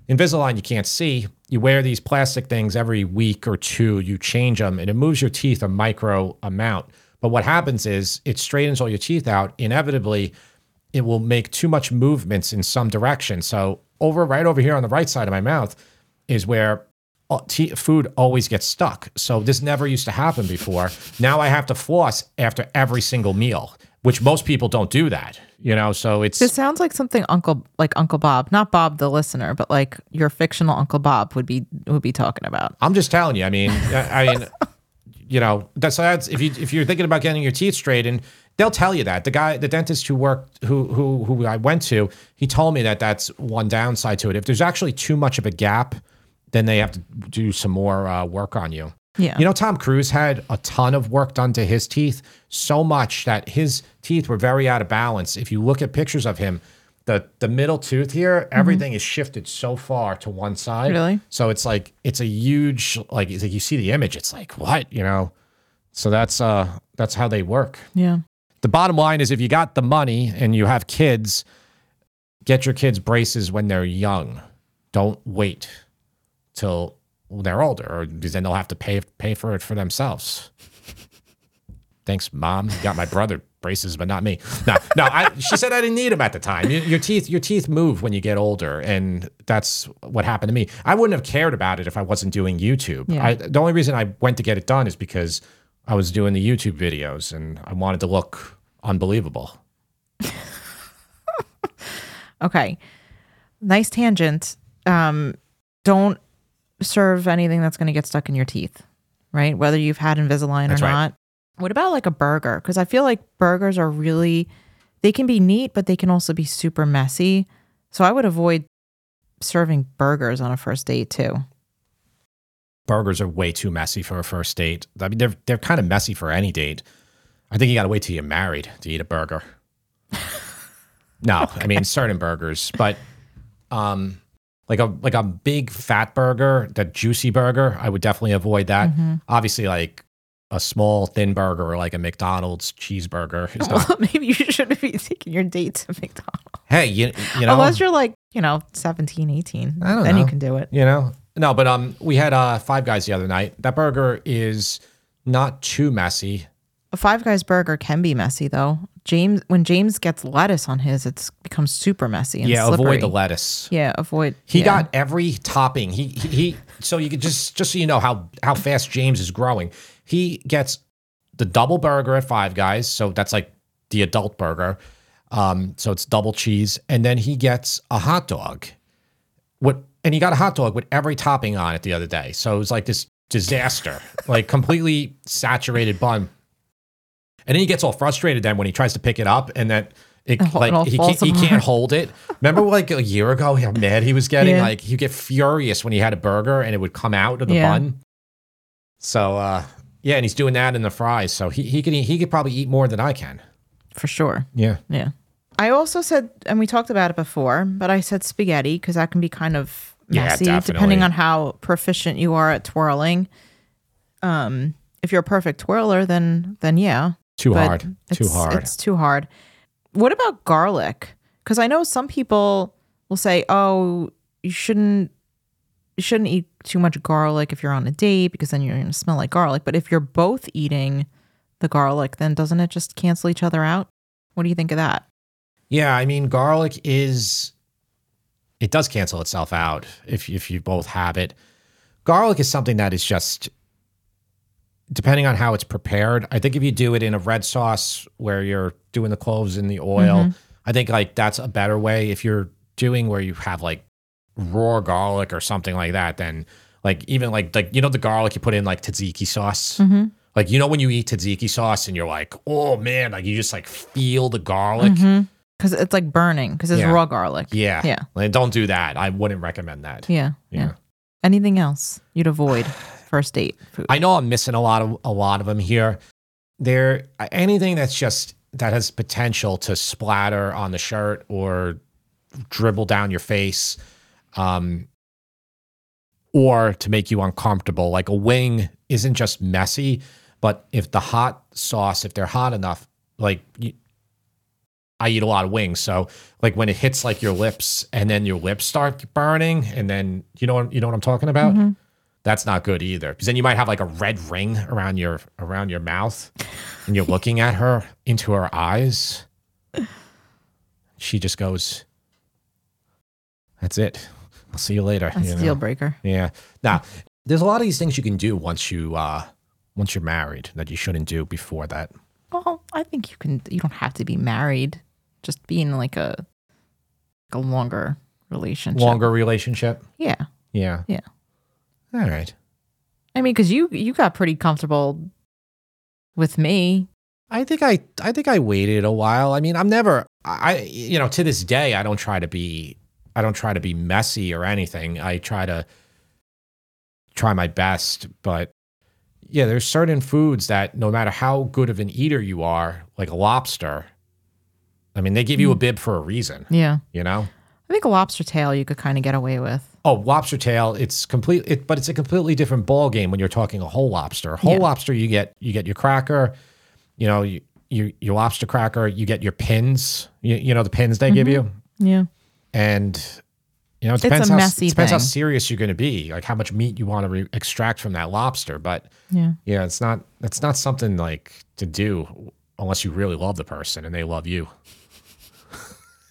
Speaker 1: Invisalign, you can't see. You wear these plastic things every week or two. You change them, and it moves your teeth a micro amount. But what happens is it straightens all your teeth out. Inevitably, it will make too much movements in some direction. So over right over here on the right side of my mouth is where food always gets stuck. So this never used to happen before. Now I have to floss after every single meal, which most people don't do that. You know, so it's
Speaker 2: This sounds like something Uncle like Uncle Bob, not Bob the listener, but like your fictional Uncle Bob would be would be talking about.
Speaker 1: I'm just telling you. I mean, I, I mean, you know, that's that's if you if you're thinking about getting your teeth straightened, they'll tell you that. The guy, the dentist who worked, who who who I went to, he told me that that's one downside to it. If there's actually too much of a gap, then they have to do some more uh, work on you.
Speaker 2: Yeah.
Speaker 1: You know, Tom Cruise had a ton of work done to his teeth, so much that his teeth were very out of balance. If you look at pictures of him, the the middle tooth here, everything is shifted so far to one side.
Speaker 2: Really?
Speaker 1: So it's like it's a huge like like you see the image, it's like what you know. So that's uh that's how they work.
Speaker 2: Yeah.
Speaker 1: The bottom line is if you got the money and you have kids, get your kids braces when they're young. Don't wait till they're older, or because then they'll have to pay pay for it for themselves. Thanks, mom. You got my brother braces, but not me. No, no. I, she said I didn't need them at the time. Your, your teeth, your teeth move when you get older, and that's what happened to me. I wouldn't have cared about it if I wasn't doing YouTube.
Speaker 2: Yeah.
Speaker 1: I, the only reason I went to get it done is because I was doing the YouTube videos, and I wanted to look unbelievable.
Speaker 2: Okay. Nice tangent. Um, don't serve anything that's going to get stuck in your teeth, right? Whether you've had Invisalign
Speaker 1: That's
Speaker 2: or
Speaker 1: right.
Speaker 2: not. What about like a burger? Because I feel like burgers are really, they can be neat, but they can also be super messy. So I would avoid serving burgers on a first date too.
Speaker 1: burgers are way too messy for a first date. I mean, they're they're kind of messy for any date. I think you got to wait till you're married to eat a burger. no, I mean certain burgers, but um, like a like a big fat burger, that juicy burger, I would definitely avoid that. Obviously, like a small thin burger or like a McDonald's cheeseburger. Is not,
Speaker 2: Well, maybe you shouldn't be taking your date to McDonald's.
Speaker 1: hey, you you know,
Speaker 2: Unless you're like, you know, 17, 18.
Speaker 1: I don't
Speaker 2: then you can do it.
Speaker 1: You know? No, but um we had uh five guys the other night. That burger is not too messy.
Speaker 2: A Five Guys burger can be messy though. James, when James gets lettuce on his, it's becomes super messy and
Speaker 1: yeah,
Speaker 2: slippery.
Speaker 1: avoid the lettuce.
Speaker 2: Yeah, avoid.
Speaker 1: He
Speaker 2: yeah.
Speaker 1: got every topping. He, he he so you could just just so you know how how fast James is growing. He gets the double burger at Five Guys, so that's like the adult burger. Um, so it's double cheese, and then he gets a hot dog. What and he got a hot dog with every topping on it the other day. So it was like this disaster, like completely saturated bun. And then he gets all frustrated then when he tries to pick it up, and then it
Speaker 2: It
Speaker 1: like he can't, he can't hold it. Remember like a year ago how mad he was getting?
Speaker 2: Yeah.
Speaker 1: Like he'd get furious when he had a burger and it would come out of the
Speaker 2: Yeah.
Speaker 1: bun. So uh yeah, and he's doing that in the fries. So he, he could eat, he could probably eat more than I can.
Speaker 2: for sure.
Speaker 1: Yeah.
Speaker 2: Yeah. I also said, and we talked about it before, but I said spaghetti because that can be kind of
Speaker 1: Yeah,
Speaker 2: messy
Speaker 1: definitely.
Speaker 2: depending on how proficient you are at twirling. Um, if you're a perfect twirler, then then yeah,
Speaker 1: Too
Speaker 2: but
Speaker 1: hard. Too hard.
Speaker 2: It's too hard. What about garlic? Because I know some people will say, "Oh, you shouldn't you shouldn't eat too much garlic if you're on a date because then you're going to smell like garlic." But if you're both eating the garlic, then doesn't it just cancel each other out? What do you think of that?
Speaker 1: Yeah, I mean, garlic is it does cancel itself out if if you both have it. Garlic is something that is just depending on how it's prepared. I think if you do it in a red sauce where you're doing the cloves in the oil, mm-hmm. I think like that's a better way. If you're doing where you have like raw garlic or something like that, then like even like like you know the garlic you put in like tzatziki sauce. Mm-hmm. Like you know when you eat tzatziki sauce and you're like, oh man, like you just like feel the garlic. Mm-hmm.
Speaker 2: Because it's like burning because it's
Speaker 1: Yeah.
Speaker 2: raw garlic.
Speaker 1: Yeah.
Speaker 2: Yeah.
Speaker 1: Like, don't do that. I wouldn't recommend that.
Speaker 2: Yeah.
Speaker 1: Yeah.
Speaker 2: Yeah. Anything else you'd avoid first date food?
Speaker 1: I know I'm missing a lot of a lot of them here. There anything that's just that has potential to splatter on the shirt or dribble down your face, um, or to make you uncomfortable. Like a wing isn't just messy, but if the hot sauce, if they're hot enough, like you, I eat a lot of wings, so like when it hits like your lips and then your lips start burning, and then you know what you know what I'm talking about. That's not good either, because then you might have like a red ring around your around your mouth, and you're looking at her into her eyes. She just goes, "That's it. I'll see you later."
Speaker 2: That's
Speaker 1: you know?
Speaker 2: deal breaker.
Speaker 1: Yeah. Now, there's a lot of these things you can do once you uh once you're married that you shouldn't do before that.
Speaker 2: Well, I think you can. You don't have to be married. Just be in like a like a longer relationship.
Speaker 1: Longer relationship.
Speaker 2: Yeah.
Speaker 1: Yeah.
Speaker 2: Yeah.
Speaker 1: All right.
Speaker 2: I mean, because you you got pretty comfortable with me.
Speaker 1: I think I I think I waited a while. I mean, I'm never I you know, to this day I don't try to be I don't try to be messy or anything. I try to try my best, but yeah, there's certain foods that no matter how good of an eater you are, like a lobster, I mean, they give you a mm. bib for a reason,
Speaker 2: Yeah.
Speaker 1: you know?
Speaker 2: I think a lobster tail you could kind of get away with.
Speaker 1: Oh, lobster tail, it's complete it, but it's a completely different ball game when you're talking a whole lobster. Whole
Speaker 2: Yeah.
Speaker 1: lobster you get you get your cracker, you know, you, you your lobster cracker, you get your pins, you, you know the pins they give you. Mm-hmm.
Speaker 2: Yeah.
Speaker 1: And you know, it depends how
Speaker 2: messy
Speaker 1: depends how serious you're going to be, like how much meat you want to re- extract from that lobster, but
Speaker 2: Yeah.
Speaker 1: yeah, it's not it's not something like to do unless you really love the person and they love you.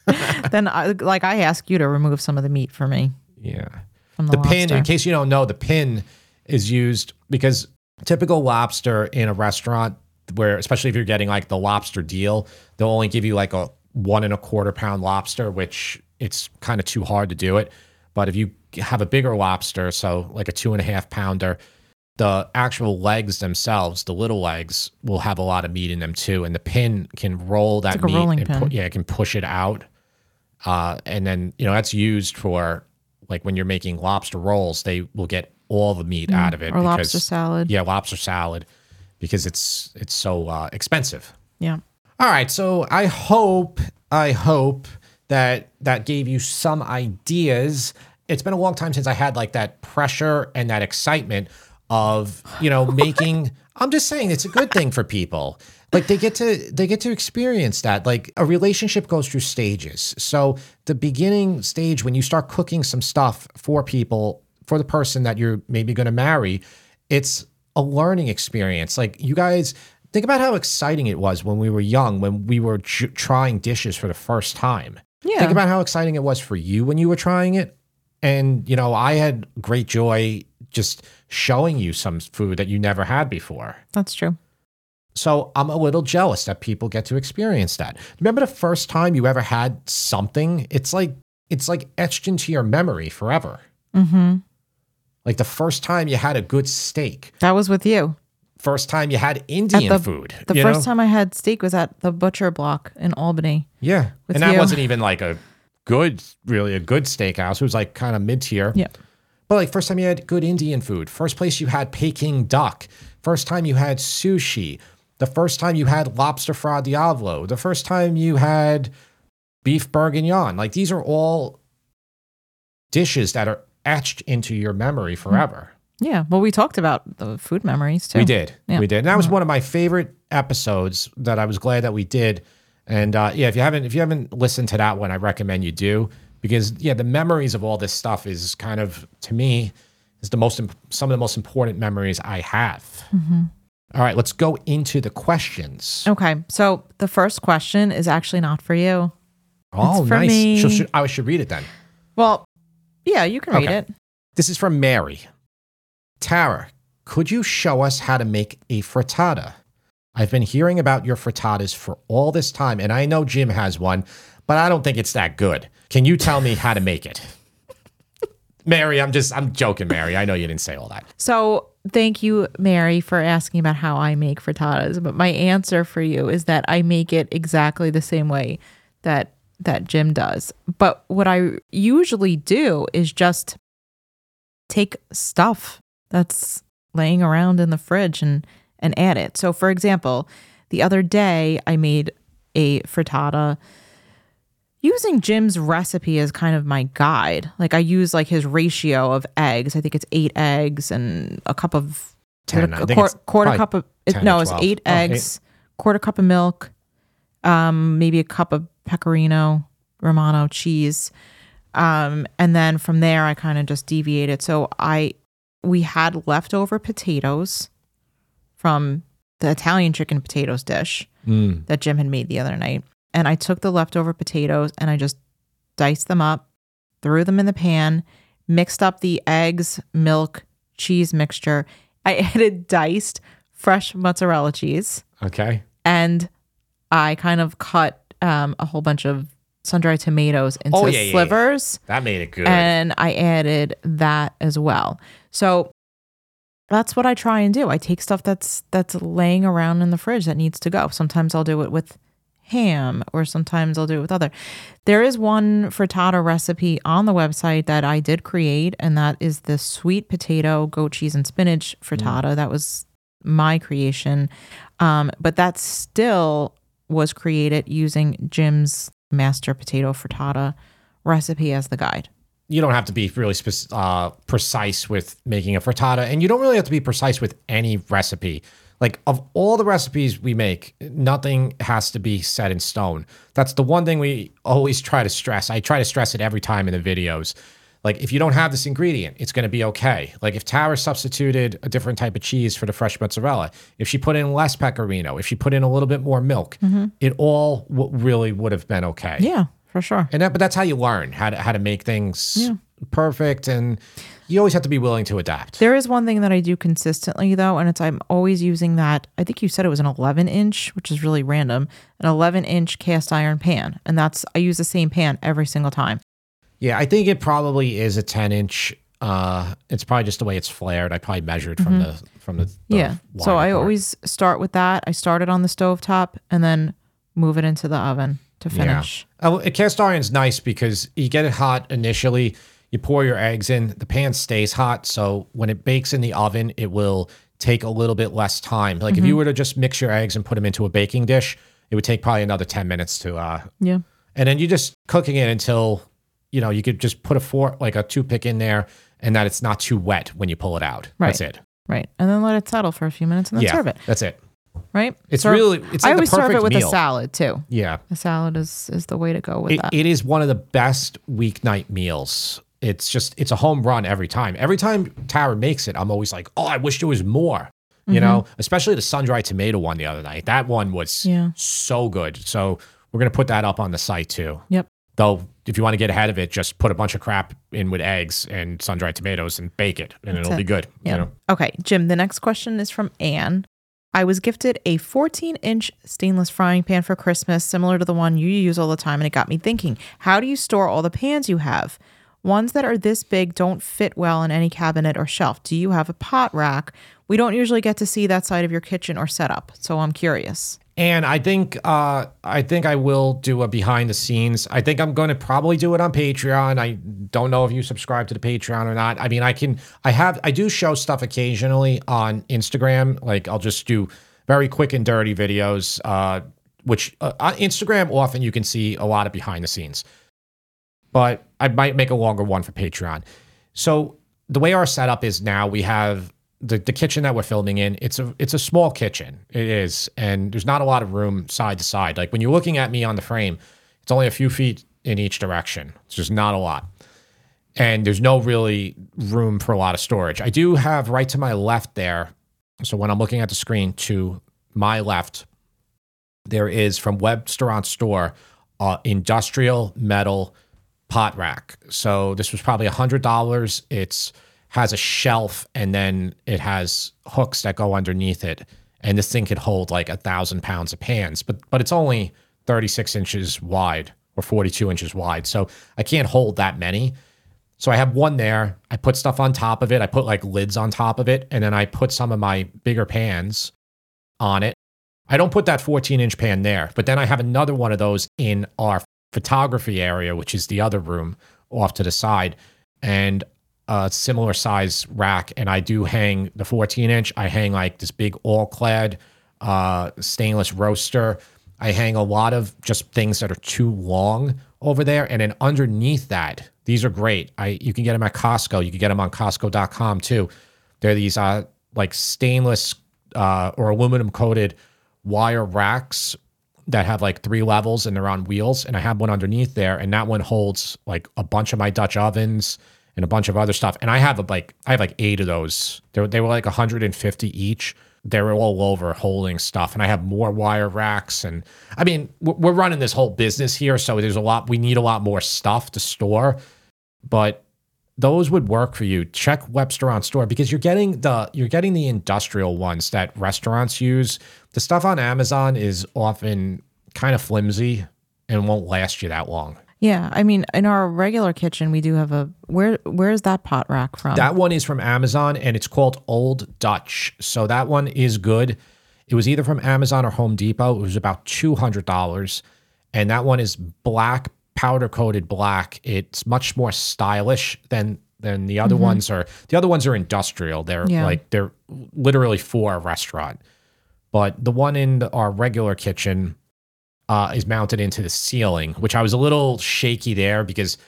Speaker 2: then, I, like, I ask you to remove some of the meat for me.
Speaker 1: Yeah.
Speaker 2: from the,
Speaker 1: the pin in case you don't know the pin is used because typical lobster in a restaurant where especially if you're getting like the lobster deal they'll only give you like a one and a quarter pound lobster which it's kind of too hard to do it. But if you have a bigger lobster so like a two and a half pounder the actual legs themselves the little legs will have a lot of meat in them too and the pin can roll that
Speaker 2: like
Speaker 1: meat and pu- yeah it can push it out uh, and then you know that's used for like when you're making lobster rolls, they will get all the meat out of it.
Speaker 2: Mm, or lobster salad.
Speaker 1: Yeah, lobster salad because it's it's so uh, expensive.
Speaker 2: Yeah.
Speaker 1: All right, so I hope I hope that that gave you some ideas. It's been a long time since I had like that pressure and that excitement of you know making. I'm just saying it's a good thing for people. Like they get to they get to experience that. Like a relationship goes through stages. So the beginning stage when you start cooking some stuff for people for the person that you're maybe going to marry, it's a learning experience. Like you guys think about how exciting it was when we were young, when we were j- trying dishes for the first time.
Speaker 2: Yeah.
Speaker 1: Think about how exciting it was for you when you were trying it. And, you know, I had great joy just showing you some food that you never had before.
Speaker 2: That's true.
Speaker 1: So I'm a little jealous that people get to experience that. Remember the first time you ever had something? It's like it's like etched into your memory forever.
Speaker 2: Mm-hmm.
Speaker 1: Like the first time you had a good steak,
Speaker 2: That was with you.
Speaker 1: first time you had Indian
Speaker 2: the-
Speaker 1: food.
Speaker 2: The first
Speaker 1: know?
Speaker 2: time I had steak was at the butcher block in Albany.
Speaker 1: Yeah. and that
Speaker 2: you.
Speaker 1: wasn't even like a good, really a good steakhouse. It was like kind of mid tier.
Speaker 2: Yeah.
Speaker 1: But like first time you had good Indian food, first place you had Peking duck, first time you had sushi, the first time you had lobster fra diavolo, the first time you had beef bourguignon. Like these are all dishes that are etched into your memory mm. forever.
Speaker 2: Yeah. Well, we talked about the food memories too.
Speaker 1: We did.
Speaker 2: Yeah.
Speaker 1: We did. And that was mm-hmm. one of my favorite episodes that I was glad that we did. And uh, yeah, if you haven't if you haven't listened to that one, I recommend you do because yeah, the memories of all this stuff is kind of to me is the most imp- some of the most important memories I have. Mm-hmm. All right, let's go into the questions.
Speaker 2: Okay. So the first question is actually not for you.
Speaker 1: Oh,
Speaker 2: for
Speaker 1: nice.
Speaker 2: me.
Speaker 1: Should, I should read it then.
Speaker 2: Well, yeah, you can read
Speaker 1: Okay.
Speaker 2: it.
Speaker 1: This is from Mary. Tara, could you show us how to make a frittata? I've been hearing about your frittatas for all this time, and I know Jim has one, but I don't think it's that good. Can you tell me how to make it? Mary, I'm just, I'm joking, Mary. I know you didn't say all that.
Speaker 2: So thank you, Mary, for asking about how I make frittatas. But my answer for you is that I make it exactly the same way that that Jim does. But what I usually do is just take stuff that's laying around in the fridge and and add it. So for example, the other day I made a frittata using Jim's recipe as kind of my guide. Like I use like his ratio of eggs. I think it's 8 eggs and a cup of
Speaker 1: 10, I
Speaker 2: a
Speaker 1: think
Speaker 2: quar-
Speaker 1: it's
Speaker 2: quarter cup of it, no, it's
Speaker 1: 12.
Speaker 2: 8
Speaker 1: Oh, eight.
Speaker 2: eggs, quarter cup of milk, um maybe a cup of pecorino romano cheese. Um and then from there I kind of just deviated. So I we had leftover potatoes from the Italian chicken potatoes dish
Speaker 1: Mm.
Speaker 2: that Jim had made the other night. And I took the leftover potatoes and I just diced them up, threw them in the pan, mixed up the eggs, milk, cheese mixture. I added diced fresh mozzarella cheese
Speaker 1: Okay.
Speaker 2: and I kind of cut um, a whole bunch of sun dried tomatoes into
Speaker 1: Oh, yeah, yeah, yeah.
Speaker 2: slivers
Speaker 1: That made it good.
Speaker 2: and I added that as well. So that's what I try and do. I take stuff that's that's laying around in the fridge that needs to go. Sometimes I'll do it with ham or sometimes I'll do it with other. There is one frittata recipe on the website that I did create and that is the sweet potato goat cheese and spinach frittata. That was my creation. Um, but that still was created using Jim's master potato frittata recipe as the guide.
Speaker 1: you don't have to be really spec- uh, precise with making a frittata, and you don't really have to be precise with any recipe. Like of all the recipes we make, nothing has to be set in stone. That's the one thing we always try to stress. I try to stress it every time in the videos. Like if you don't have this ingredient, it's going to be okay. Like if Tara substituted a different type of cheese for the fresh mozzarella, if she put in less pecorino, if she put in a little bit more milk, mm-hmm. it all w- really would have been okay.
Speaker 2: Yeah, for sure.
Speaker 1: And that, but that's how you learn how to how to make things perfect, and you always have to be willing to adapt.
Speaker 2: There is one thing that I do consistently though, and it's I'm always using that. I think you said it was an 11 inch, which is really random, an 11 inch cast iron pan, and that's I use the same pan every single time.
Speaker 1: Yeah, I think it probably is a ten inch. Uh, it's probably just the way it's flared. I probably measured from the from the, the
Speaker 2: Mm-hmm. yeah. So I
Speaker 1: part.
Speaker 2: always start with that. I start it on the stove top and then move it into the oven to finish.
Speaker 1: Yeah. Uh, a cast iron's nice because you get it hot initially. You pour your eggs in. The pan stays hot, so when it bakes in the oven, it will take a little bit less time. Like
Speaker 2: Mm-hmm.
Speaker 1: if you were to just mix your eggs and put them into a baking dish, it would take probably another ten minutes to uh,
Speaker 2: Yeah.
Speaker 1: and then you're just cooking it until you know you could just put a fork like a toothpick in there and that it's not too wet when you pull it out
Speaker 2: Right.
Speaker 1: that's it
Speaker 2: Right. And then let it settle for a few minutes and then
Speaker 1: yeah
Speaker 2: serve it.
Speaker 1: that's it
Speaker 2: Right.
Speaker 1: It's
Speaker 2: Serve-
Speaker 1: really- it's
Speaker 2: I
Speaker 1: like the
Speaker 2: always serve it with
Speaker 1: meal.
Speaker 2: a salad too.
Speaker 1: yeah
Speaker 2: A salad is is the way to go with
Speaker 1: it,
Speaker 2: that.
Speaker 1: it is one of the best weeknight meals it's just it's a home run every time every time tara makes it i'm always like oh i wish there was more you know especially the sun-dried tomato one the other night that one was
Speaker 2: Mm-hmm. Yeah.
Speaker 1: so good so we're going to put that up on the site too
Speaker 2: yep.
Speaker 1: Though, if you want to get ahead of it, just put a bunch of crap in with eggs and sun dried tomatoes and bake it, and it'll
Speaker 2: it.
Speaker 1: be good.
Speaker 2: Yeah.
Speaker 1: You know,
Speaker 2: Okay, Jim, the next question is from Anne. I was gifted a 14 inch stainless frying pan for Christmas, similar to the one you use all the time, and it got me thinking how do you store all the pans you have? Ones that are this big don't fit well in any cabinet or shelf. Do you have a pot rack? We don't usually get to see that side of your kitchen or setup, so I'm curious.
Speaker 1: and I think uh, I think I will do a behind the scenes. I think I'm going to probably do it on Patreon. I don't know if you subscribe to the Patreon or not. I mean, I can. I have. I do show stuff occasionally on Instagram. Like I'll just do very quick and dirty videos. Uh, which uh, on Instagram often you can see a lot of behind the scenes. But I might make a longer one for Patreon. So the way our setup is now, we have the, the kitchen that we're filming in. It's a it's a small kitchen. It is, and there's not a lot of room side to side. Like when you're looking at me on the frame, it's only a few feet in each direction. It's just not a lot. And there's no really room for a lot of storage. I do have right to my left there. So when I'm looking at the screen to my left, there is from Webstaurant Store, uh, industrial metal pot rack. So this was probably a hundred dollars. It's has a shelf and then it has hooks that go underneath it. And this thing could hold like a thousand pounds of pans, but but it's only 36 inches wide or 42 inches wide. So I can't hold that many. So I have one there. I put stuff on top of it. I put like lids on top of it. And then I put some of my bigger pans on it. I don't put that 14 inch pan there, but then I have another one of those in our photography area, which is the other room off to the side, and a similar size rack. And I do hang the 14 inch. I hang like this big all clad uh, stainless roaster. I hang a lot of just things that are too long over there. And then underneath that, these are great. I you can get them at Costco. You can get them on Costco.com too. They're these uh like stainless uh, or aluminum coated wire racks that have like three levels and they're on wheels. And I have one underneath there, and that one holds like a bunch of my Dutch ovens and a bunch of other stuff. And I have a, like I have like eight of those. They were, they were like 150 each. They were all over holding stuff, and I have more wire racks. And I mean, we're we're running this whole business here, so there's a lot. We need a lot more stuff to store, but those would work for you. Check Webstaurant store because you're getting the you're getting the industrial ones that restaurants use. The stuff on Amazon is often kind of flimsy and won't last you that long.
Speaker 2: Yeah, I mean, in our regular kitchen, we do have a where. Where's that pot rack from?
Speaker 1: That one is from Amazon and it's called Old Dutch. So that one is good. It was either from Amazon or Home Depot. It was about $200. And that one is black, powder coated black. It's much more stylish than than the other ones are. The other ones are industrial. They're
Speaker 2: Yeah.
Speaker 1: like they're literally for a restaurant. But the one in the- our regular kitchen uh, is mounted into the ceiling, which I was a little shaky there because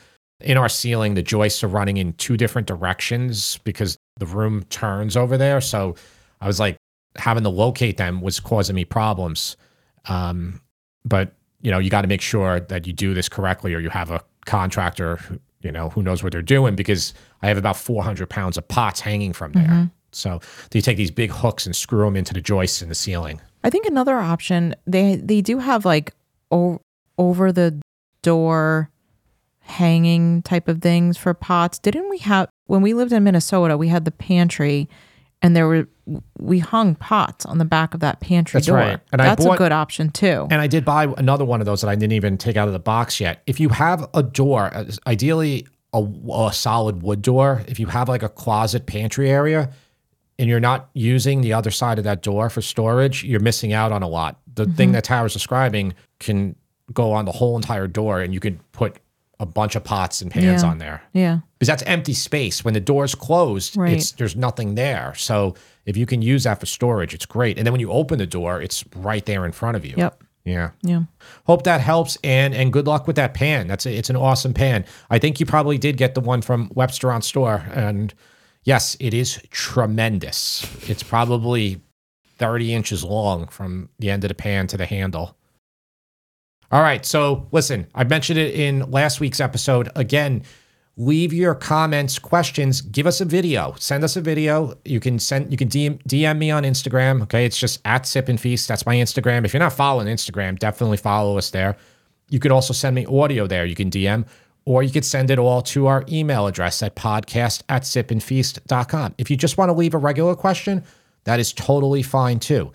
Speaker 1: in our ceiling, the joists are running in two different directions because the room turns over there. So I was like, having to locate them was causing me problems. Um, but you know, you got to make sure that you do this correctly, or you have a contractor, who, you know, who knows what they're doing. Because I have about 400 pounds of pots hanging from there. Mm-hmm. So you take these big hooks and screw them into the joists in the ceiling.
Speaker 2: I think another option they they do have like o- over the door hanging type of things for pots. Didn't we have when we lived in Minnesota? We had the pantry, and there were we hung pots on the back of that pantry
Speaker 1: That's
Speaker 2: door.
Speaker 1: right. And I
Speaker 2: That's
Speaker 1: bought-
Speaker 2: a good option too.
Speaker 1: And I did buy another one of those that I didn't even take out of the box yet. If you have a door, ideally a, a solid wood door, if you have like a closet pantry area and you're not using the other side of that door for storage, you're missing out on a lot. The mm-hmm. thing that Tara's describing can go on the whole entire door and you could put a bunch of pots and pans
Speaker 2: Yeah.
Speaker 1: on there
Speaker 2: yeah,
Speaker 1: because that's empty space. When the door's closed,
Speaker 2: Right.
Speaker 1: it's there's nothing there. So if you can use that for storage, it's great. And then when you open the door, it's right there in front of you.
Speaker 2: Yep.
Speaker 1: Yeah.
Speaker 2: yeah.
Speaker 1: Hope that helps, and and good luck with that pan. That's a, it's an awesome pan. I think you probably did get the one from Webstaurant store, and yes, it is tremendous. It's probably thirty inches long from the end of the pan to the handle. All right, so listen, I mentioned it in last week's episode. Again, leave your comments, questions, give us a video. Send us a video. You can send you can DM, DM me on Instagram. Okay. It's just at sip and feast. That's my Instagram. If you're not following Instagram, definitely follow us there. You could also send me audio there. You can DM, or you could send it all to our email address at podcast at sipandfeast.com. If you just want to leave a regular question, that is totally fine too.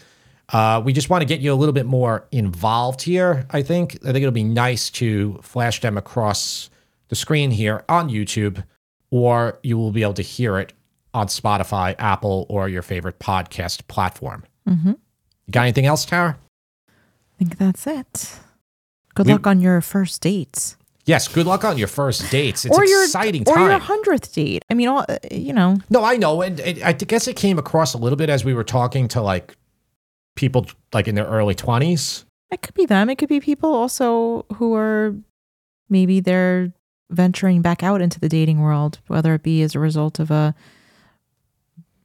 Speaker 1: Uh, we just want to get you a little bit more involved here. I think. I think it'll be nice to flash them across the screen here on YouTube, or you will be able to hear it on Spotify, Apple, or your favorite podcast platform.
Speaker 2: Mm-hmm.
Speaker 1: You got anything else, Tara?
Speaker 2: I think that's it. Good
Speaker 1: We-
Speaker 2: luck on your first dates.
Speaker 1: Yes. Good luck on your first dates. It's
Speaker 2: or your
Speaker 1: exciting
Speaker 2: or
Speaker 1: time.
Speaker 2: your hundredth date. I mean, all uh, you know.
Speaker 1: No, I know, and, and I guess it came across a little bit as we were talking to like people like in their early twenties.
Speaker 2: It could be them. It could be people also who are maybe they're venturing back out into the dating world, whether it be as a result of a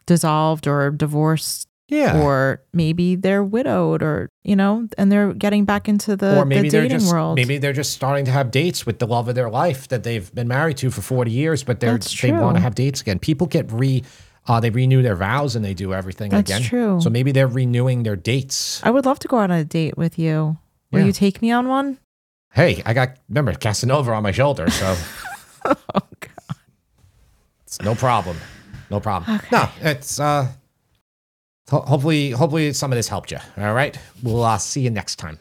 Speaker 2: dissolved or divorced,
Speaker 1: Yeah.
Speaker 2: or maybe they're widowed, or you know, and they're getting back into the,
Speaker 1: or maybe
Speaker 2: the
Speaker 1: they're
Speaker 2: dating
Speaker 1: just
Speaker 2: world.
Speaker 1: maybe they're just starting to have dates with the love of their life that they've been married to for 40 years but they're they want to have dates again people get re uh, they renew their vows and they do everything
Speaker 2: That's
Speaker 1: again
Speaker 2: true.
Speaker 1: so maybe they're renewing their dates
Speaker 2: I would love to go on a date with you. Will
Speaker 1: Yeah.
Speaker 2: you take me on one?
Speaker 1: Hey i got remember casanova on my shoulder so.
Speaker 2: Oh God.
Speaker 1: it's no problem. No problem. No it's uh ho- hopefully hopefully some of this helped you. All right? We'll uh, see you next time